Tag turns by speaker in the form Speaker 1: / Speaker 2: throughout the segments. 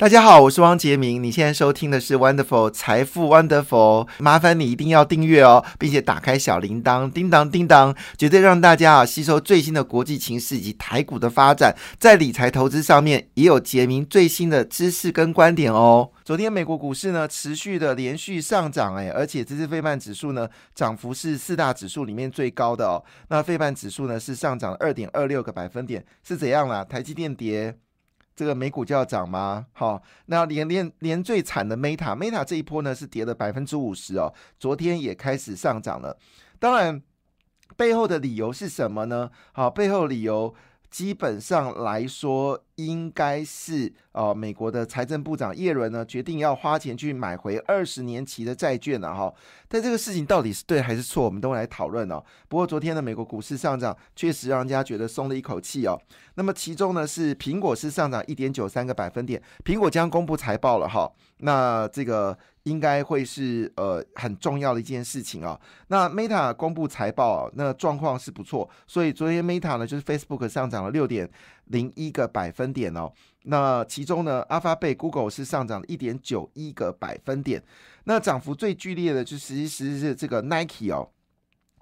Speaker 1: 大家好，我是汪杰明。你现在收听的是 Wonderful 财富 Wonderful，麻烦你一定要订阅哦，并且打开小铃铛，叮当叮当，绝对让大家啊吸收最新的国际情势以及台股的发展，在理财投资上面也有杰明最新的知识跟观点哦。昨天美国股市呢持续的连续上涨，哎，而且这次费半指数呢涨幅是四大指数里面最高的哦。那费半指数呢是上涨二点二六个百分点，是怎样啦？台积电跌。这个美股就要涨吗？好，那连连连最惨的 Meta，Meta 这一波呢是跌了百分之五十哦，昨天也开始上涨了。当然，背后的理由是什么呢？好，背后理由基本上来说。应该是哦，美国的财政部长耶伦呢决定要花钱去买回二十年期的债券了哈。但这个事情到底是对还是错，我们都来讨论哦。不过昨天的美国股市上涨，确实让人家觉得松了一口气哦。那么其中呢是苹果是上涨一点九三个百分点，苹果将公布财报了哈。那这个应该会是呃很重要的一件事情啊。那 Meta 公布财报，那状况是不错，所以昨天 Meta 呢就是 Facebook 上涨了六点。零一个百分点哦，那其中呢，阿发贝 Google 是上涨一点九一个百分点，那涨幅最剧烈的就其实是这个 Nike 哦。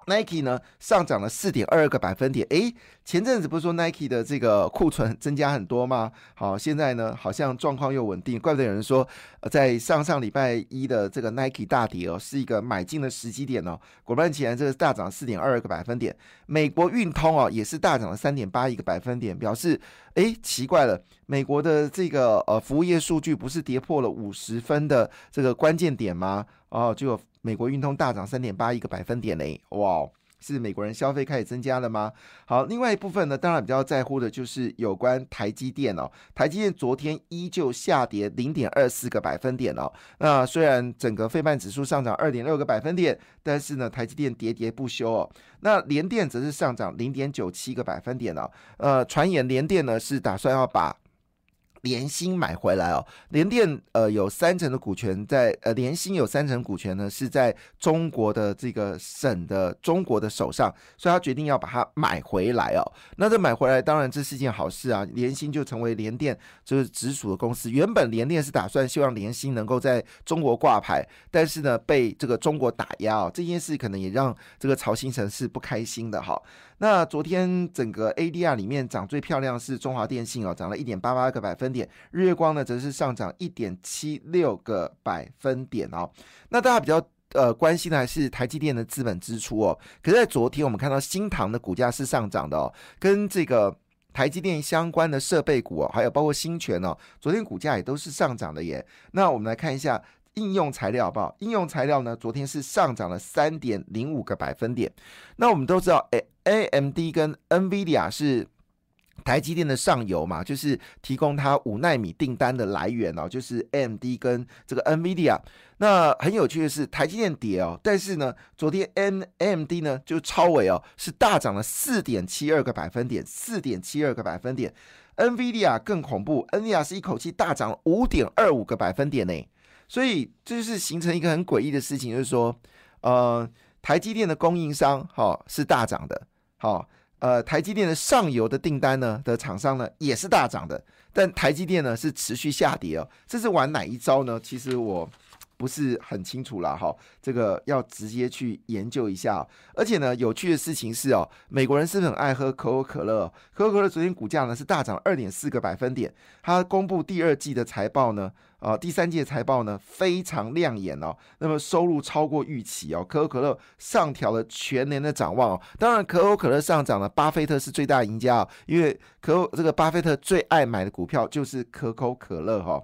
Speaker 1: Nike 呢上涨了四点二个百分点，诶，前阵子不是说 Nike 的这个库存增加很多吗？好，现在呢好像状况又稳定，怪不得有人说，呃在上上礼拜一的这个 Nike 大跌哦，是一个买进的时机点哦。果不其然，这个大涨四点二个百分点。美国运通哦也是大涨了三点八一个百分点，表示，诶，奇怪了，美国的这个呃服务业数据不是跌破了五十分的这个关键点吗？哦，就。美国运通大涨三点八一个百分点嘞，哇，是美国人消费开始增加了吗？好，另外一部分呢，当然比较在乎的就是有关台积电哦。台积电昨天依旧下跌零点二四个百分点哦。那虽然整个费半指数上涨二点六个百分点，但是呢，台积电喋喋不休哦。那联电则是上涨零点九七个百分点哦。呃，传言联电呢是打算要把。联新买回来哦，联电呃有三成的股权在呃联新有三成股权呢是在中国的这个省的中国的手上，所以他决定要把它买回来哦。那这买回来当然这是件好事啊，联新就成为联电就是直属的公司。原本联电是打算希望联新能够在中国挂牌，但是呢被这个中国打压哦，这件事可能也让这个曹新成是不开心的哈。那昨天整个 ADR 里面涨最漂亮是中华电信哦，涨了一点八八个百分点。日月光呢，则是上涨一点七六个百分点哦。那大家比较呃关心的还是台积电的资本支出哦。可是，在昨天我们看到新唐的股价是上涨的哦，跟这个台积电相关的设备股哦，还有包括新权哦，昨天股价也都是上涨的耶。那我们来看一下。应用材料好不好？应用材料呢，昨天是上涨了三点零五个百分点。那我们都知道，哎，A M D 跟 N V I D I A 是台积电的上游嘛，就是提供它五纳米订单的来源哦，就是 A M D 跟这个 N V I D I A。那很有趣的是，台积电跌哦，但是呢，昨天 N A M D 呢就超伟哦，是大涨了四点七二个百分点，四点七二个百分点。N V I D I A 更恐怖，N V I D I A 是一口气大涨五点二五个百分点呢。所以这就是形成一个很诡异的事情，就是说，呃，台积电的供应商哈是大涨的，好，呃，台积电的上游的订单呢的厂商呢也是大涨的，但台积电呢是持续下跌哦，这是玩哪一招呢？其实我。不是很清楚了哈，这个要直接去研究一下。而且呢，有趣的事情是哦，美国人是很爱喝可口可乐？可口可乐昨天股价呢是大涨二点四个百分点。它公布第二季的财报呢，啊，第三季的财报呢非常亮眼哦。那么收入超过预期哦，可口可乐上调了全年的展望哦。当然，可口可乐上涨了，巴菲特是最大赢家哦，因为可口这个巴菲特最爱买的股票就是可口可乐哈。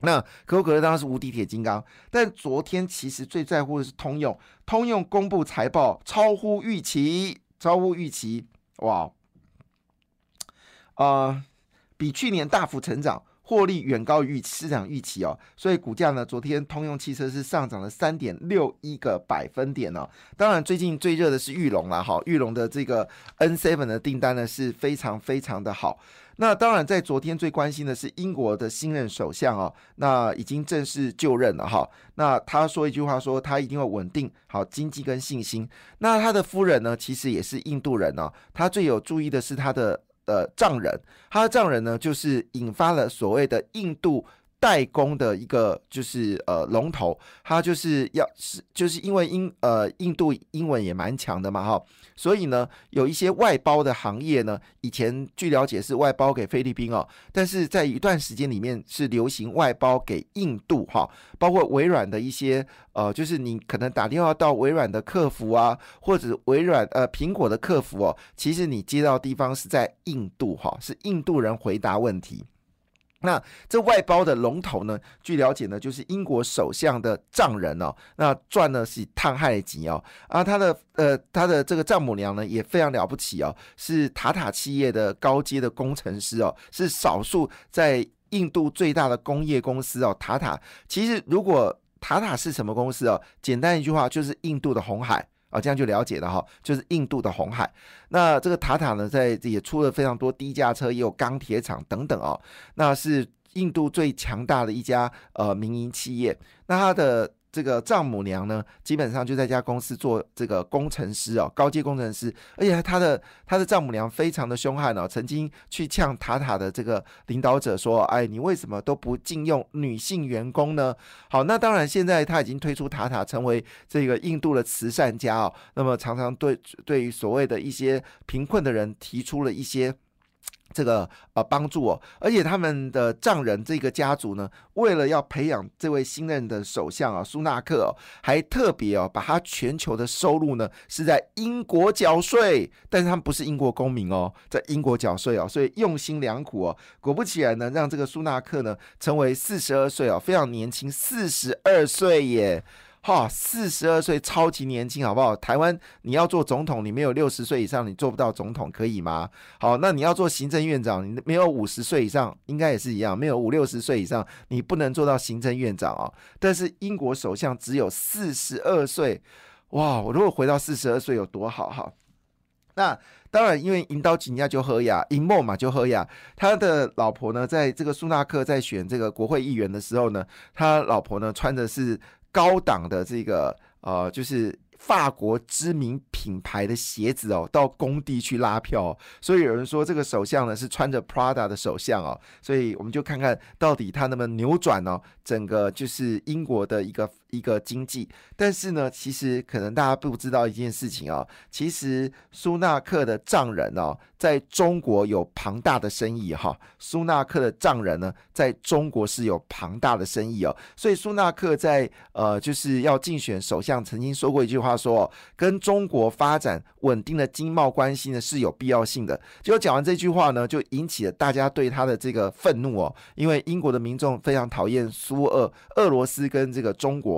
Speaker 1: 那可口可乐当然是无敌铁金刚，但昨天其实最在乎的是通用，通用公布财报超乎预期，超乎预期，哇，啊，比去年大幅成长。获利远高于市场预期哦，所以股价呢，昨天通用汽车是上涨了三点六一个百分点哦。当然，最近最热的是玉龙了哈，玉龙的这个 N seven 的订单呢是非常非常的好。那当然，在昨天最关心的是英国的新任首相哦，那已经正式就任了哈。那他说一句话说，他一定会稳定好经济跟信心。那他的夫人呢，其实也是印度人哦。他最有注意的是他的。呃丈人，他的丈人呢，就是引发了所谓的印度代工的一个就是呃龙头，它就是要是就是因为英呃印度英文也蛮强的嘛哈，所以呢有一些外包的行业呢，以前据了解是外包给菲律宾哦，但是在一段时间里面是流行外包给印度哈，包括微软的一些呃，就是你可能打电话到微软的客服啊，或者微软呃苹果的客服哦，其实你接到地方是在印度哈，是印度人回答问题。那这外包的龙头呢？据了解呢，就是英国首相的丈人哦。那赚的是碳害级哦。啊，他的呃，他的这个丈母娘呢也非常了不起哦，是塔塔企业的高阶的工程师哦，是少数在印度最大的工业公司哦。塔塔其实如果塔塔是什么公司哦？简单一句话就是印度的红海。啊，这样就了解了哈，就是印度的红海。那这个塔塔呢，在也出了非常多低价车，也有钢铁厂等等哦。那是印度最强大的一家呃民营企业。那它的。这个丈母娘呢，基本上就在家公司做这个工程师哦，高阶工程师，而且他的他的丈母娘非常的凶悍哦，曾经去呛塔塔的这个领导者说：“哎，你为什么都不禁用女性员工呢？”好，那当然现在他已经推出塔塔成为这个印度的慈善家哦，那么常常对对于所谓的一些贫困的人提出了一些。这个呃帮助哦，而且他们的丈人这个家族呢，为了要培养这位新任的首相啊，苏纳克哦，还特别哦，把他全球的收入呢是在英国缴税，但是他们不是英国公民哦，在英国缴税哦，所以用心良苦哦，果不其然呢，让这个苏纳克呢成为四十二岁哦，非常年轻，四十二岁耶。哈，四十二岁超级年轻，好不好？台湾你要做总统，你没有六十岁以上，你做不到总统，可以吗？好，那你要做行政院长，你没有五十岁以上，应该也是一样，没有五六十岁以上，你不能做到行政院长啊。但是英国首相只有四十二岁，哇！我如果回到四十二岁有多好哈？那当然，因为引导景亚就喝呀，银梦嘛就喝呀。他的老婆呢，在这个苏纳克在选这个国会议员的时候呢，他老婆呢穿的是。高档的这个呃，就是法国知名品牌的鞋子哦，到工地去拉票，所以有人说这个首相呢是穿着 Prada 的首相哦，所以我们就看看到底他能不能扭转哦整个就是英国的一个。一个经济，但是呢，其实可能大家不知道一件事情啊，其实苏纳克的丈人哦，在中国有庞大的生意哈。苏纳克的丈人呢，在中国是有庞大的生意哦，所以苏纳克在呃就是要竞选首相，曾经说过一句话，说跟中国发展稳定的经贸关系呢是有必要性的。结果讲完这句话呢，就引起了大家对他的这个愤怒哦，因为英国的民众非常讨厌苏俄、俄罗斯跟这个中国。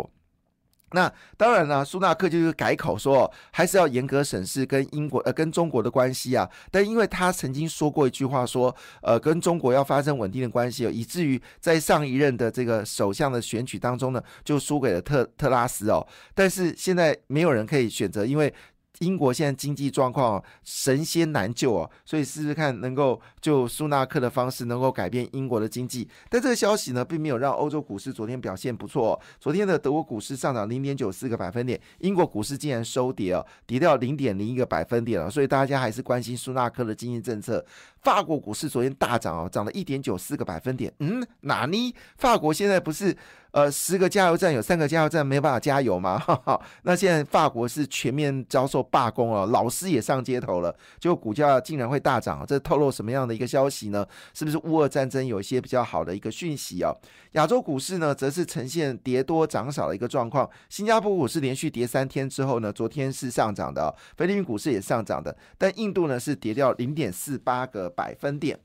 Speaker 1: 那当然了，苏纳克就是改口说，还是要严格审视跟英国呃跟中国的关系啊。但因为他曾经说过一句话，说呃跟中国要发生稳定的关系，以至于在上一任的这个首相的选举当中呢，就输给了特特拉斯哦。但是现在没有人可以选择，因为。英国现在经济状况神仙难救哦，所以试试看能够就苏纳克的方式能够改变英国的经济。但这个消息呢，并没有让欧洲股市昨天表现不错。昨天的德国股市上涨零点九四个百分点，英国股市竟然收跌哦，跌掉零点零一个百分点了。所以大家还是关心苏纳克的经济政策。法国股市昨天大涨哦，涨了一点九四个百分点。嗯，哪尼？法国现在不是？呃，十个加油站有三个加油站没办法加油吗？哈 哈那现在法国是全面遭受罢工了，老师也上街头了，就股价竟然会大涨，这透露什么样的一个消息呢？是不是乌俄战争有一些比较好的一个讯息哦？亚洲股市呢，则是呈现跌多涨少的一个状况。新加坡股市连续跌三天之后呢，昨天是上涨的，菲律宾股市也上涨的，但印度呢是跌掉零点四八个百分点。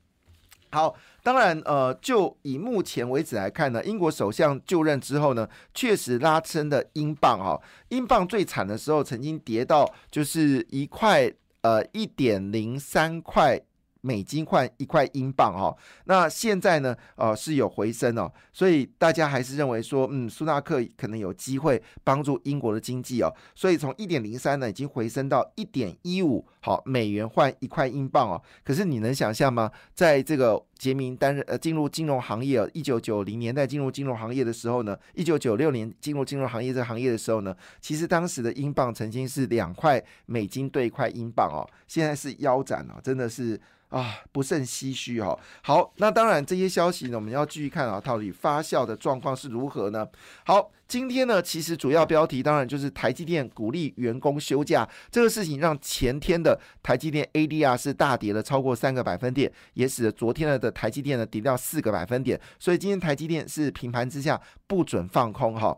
Speaker 1: 好，当然，呃，就以目前为止来看呢，英国首相就任之后呢，确实拉升的英镑哈，英镑最惨的时候曾经跌到就是一块呃一点零三块。美金换一块英镑哦，那现在呢，呃是有回升哦，所以大家还是认为说，嗯，苏纳克可能有机会帮助英国的经济哦，所以从一点零三呢，已经回升到一点一五，好，美元换一块英镑哦。可是你能想象吗？在这个杰明担任呃进入金融行业，一九九零年代进入金融行业的时候呢，一九九六年进入金融行业这个行业的时候呢，其实当时的英镑曾经是两块美金兑一块英镑哦，现在是腰斩了，真的是。啊，不胜唏嘘哈。好，那当然这些消息呢，我们要继续看啊，到底发酵的状况是如何呢？好，今天呢，其实主要标题当然就是台积电鼓励员工休假这个事情，让前天的台积电 ADR 是大跌了超过三个百分点，也使得昨天的台积电呢跌掉四个百分点。所以今天台积电是平盘之下不准放空哈。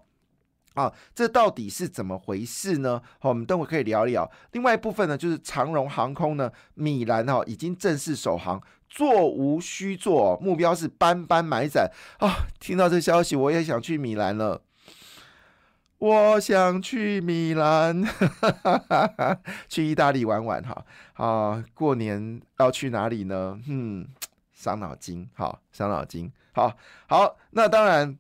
Speaker 1: 啊，这到底是怎么回事呢？好，我们等会可以聊聊。另外一部分呢，就是长荣航空呢，米兰哈已经正式首航，座无虚座，目标是班班买载啊！听到这消息，我也想去米兰了。我想去米兰，去意大利玩玩哈。啊，过年要去哪里呢？嗯，伤脑筋，好，伤脑筋，好好。那当然。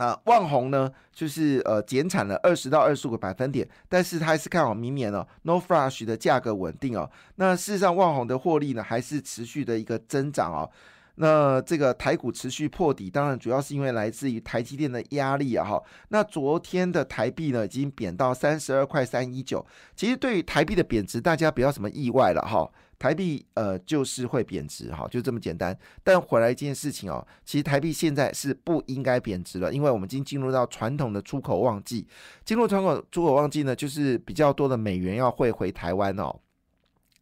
Speaker 1: 啊，万宏呢，就是呃减产了二十到二十五个百分点，但是他还是看好明年哦，No Flash 的价格稳定哦。那事实上，万宏的获利呢，还是持续的一个增长哦。那这个台股持续破底，当然主要是因为来自于台积电的压力啊哈。那昨天的台币呢，已经贬到三十二块三一九。其实对于台币的贬值，大家不要什么意外了哈。台币呃就是会贬值哈，就这么简单。但回来一件事情哦，其实台币现在是不应该贬值了，因为我们已经进入到传统的出口旺季。进入传统出口旺季呢，就是比较多的美元要汇回台湾哦。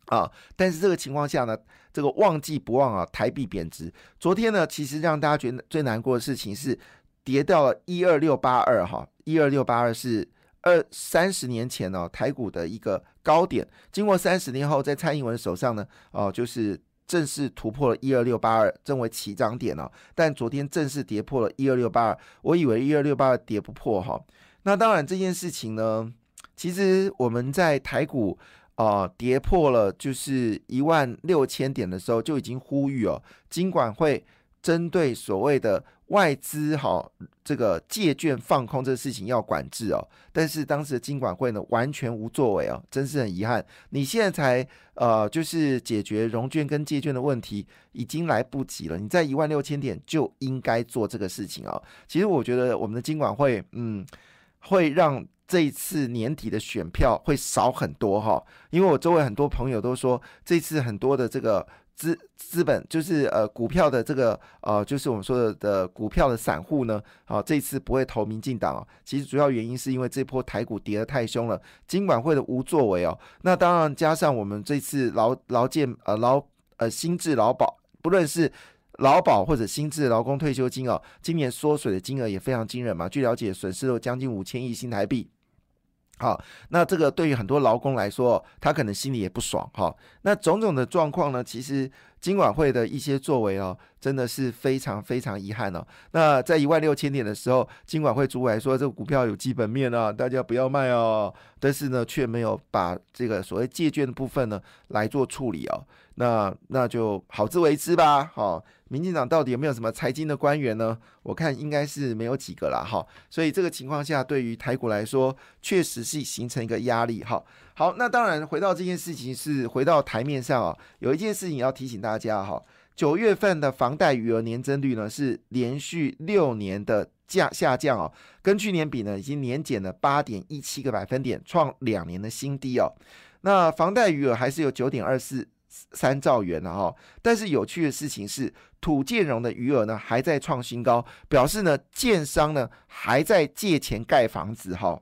Speaker 1: 啊，但是这个情况下呢，这个旺季不忘啊，台币贬值。昨天呢，其实让大家觉得最难过的事情是跌到了一二六八二哈，一二六八二是二三十年前呢台股的一个高点，经过三十年后，在蔡英文手上呢，哦，就是正式突破了一二六八二，正为起涨点哦。但昨天正式跌破了一二六八二，我以为一二六八二跌不破哈。那当然这件事情呢，其实我们在台股。啊，跌破了就是一万六千点的时候，就已经呼吁哦，金管会针对所谓的外资哈这个借券放空这个事情要管制哦。但是当时的金管会呢完全无作为哦，真是很遗憾。你现在才呃就是解决融券跟借券的问题，已经来不及了。你在一万六千点就应该做这个事情哦。其实我觉得我们的金管会嗯会让。这一次年底的选票会少很多哈，因为我周围很多朋友都说，这次很多的这个资资本，就是呃股票的这个呃，就是我们说的的股票的散户呢，啊，这次不会投民进党哦。其实主要原因是因为这波台股跌得太凶了，金管会的无作为哦。那当然加上我们这次劳劳健呃劳呃新制劳保，不论是。劳保或者新制劳工退休金哦，今年缩水的金额也非常惊人嘛。据了解，损失了将近五千亿新台币。好，那这个对于很多劳工来说，他可能心里也不爽哈。那种种的状况呢，其实金管会的一些作为哦，真的是非常非常遗憾哦。那在一万六千点的时候，金管会主委说这个股票有基本面啊，大家不要卖哦。但是呢，却没有把这个所谓借券的部分呢来做处理哦。那那就好自为之吧。好，民进党到底有没有什么财经的官员呢？我看应该是没有几个啦。哈，所以这个情况下，对于台股来说，确实是形成一个压力。哈，好，那当然回到这件事情是回到台面上啊，有一件事情要提醒大家哈，九月份的房贷余额年增率呢是连续六年的降下降哦，跟去年比呢已经年减了八点一七个百分点，创两年的新低哦。那房贷余额还是有九点二四。三兆元了哈，但是有趣的事情是，土建融的余额呢还在创新高，表示呢建商呢还在借钱盖房子哈。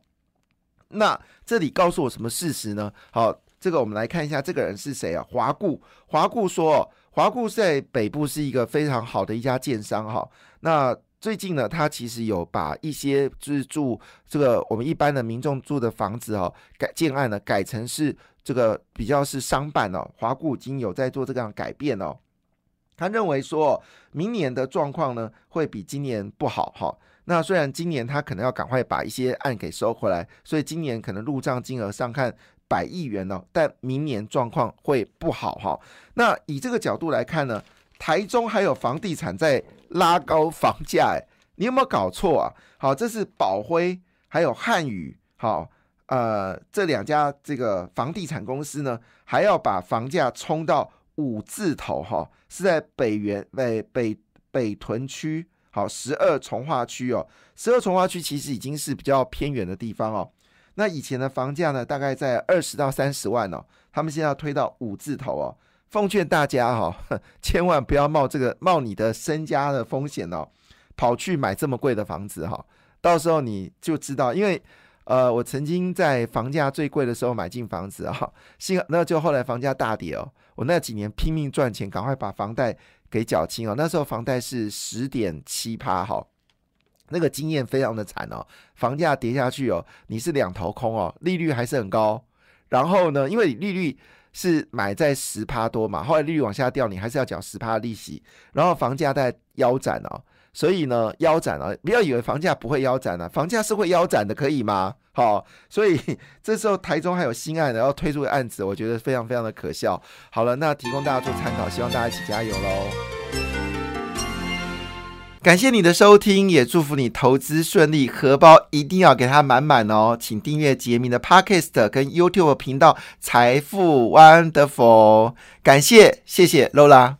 Speaker 1: 那这里告诉我什么事实呢？好，这个我们来看一下，这个人是谁啊？华固，华固说，华固在北部是一个非常好的一家建商哈。那最近呢，他其实有把一些就是住这个我们一般的民众住的房子哈改建案呢改成是。这个比较是商办哦，华固已经有在做这样改变哦。他认为说，明年的状况呢会比今年不好哈。那虽然今年他可能要赶快把一些案给收回来，所以今年可能入账金额上看百亿元哦，但明年状况会不好哈。那以这个角度来看呢，台中还有房地产在拉高房价，哎，你有没有搞错啊？好，这是宝辉还有汉语好。呃，这两家这个房地产公司呢，还要把房价冲到五字头哈，是在北园北北北屯区，好十二从化区哦，十二从化区其实已经是比较偏远的地方哦。那以前的房价呢，大概在二十到三十万哦，他们现在要推到五字头哦。奉劝大家哈，千万不要冒这个冒你的身家的风险哦，跑去买这么贵的房子哈，到时候你就知道，因为呃，我曾经在房价最贵的时候买进房子啊，幸那就后来房价大跌哦，我那几年拼命赚钱，赶快把房贷给缴清哦，那时候房贷是十点七趴哈。那个经验非常的惨哦，房价跌下去哦，你是两头空哦，利率还是很高。然后呢，因为利率是买在十趴多嘛，后来利率往下掉，你还是要缴十趴利息。然后房价在腰斩哦，所以呢腰斩了，不要以为房价不会腰斩啊，房价是会腰斩的，可以吗？好，所以这时候台中还有新案的要推出的案子，我觉得非常非常的可笑。好了，那提供大家做参考，希望大家一起加油喽。感谢你的收听，也祝福你投资顺利，荷包一定要给它满满哦！请订阅杰明的 Podcast 跟 YouTube 频道《财富 Wonderful》，感谢，谢谢 Lola。